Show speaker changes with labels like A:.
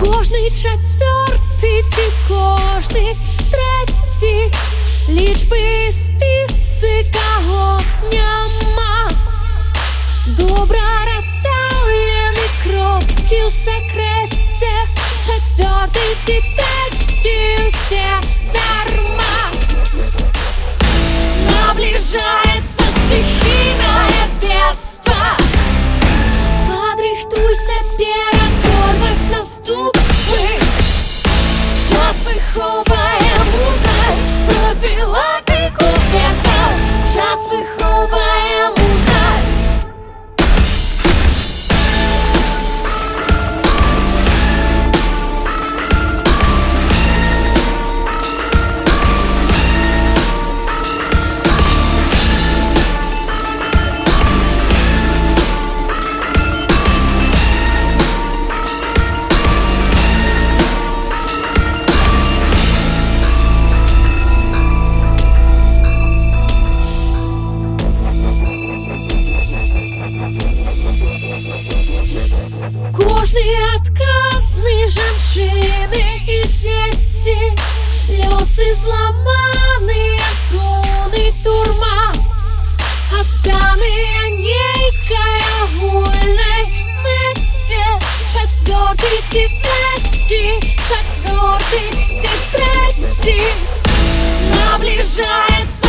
A: Кожний четвертий, ці кожний третій лічби стисикаго няма. Добра розставлені кропки у секрете, четвертий ці третій все дарма. Наближается стихийное бедство Подрихтуйся Отказний женщины и дети. Лёсы зламаны, коны турма Отданные некой огульной мете Четвертый тетради, четвертый тетради Наближается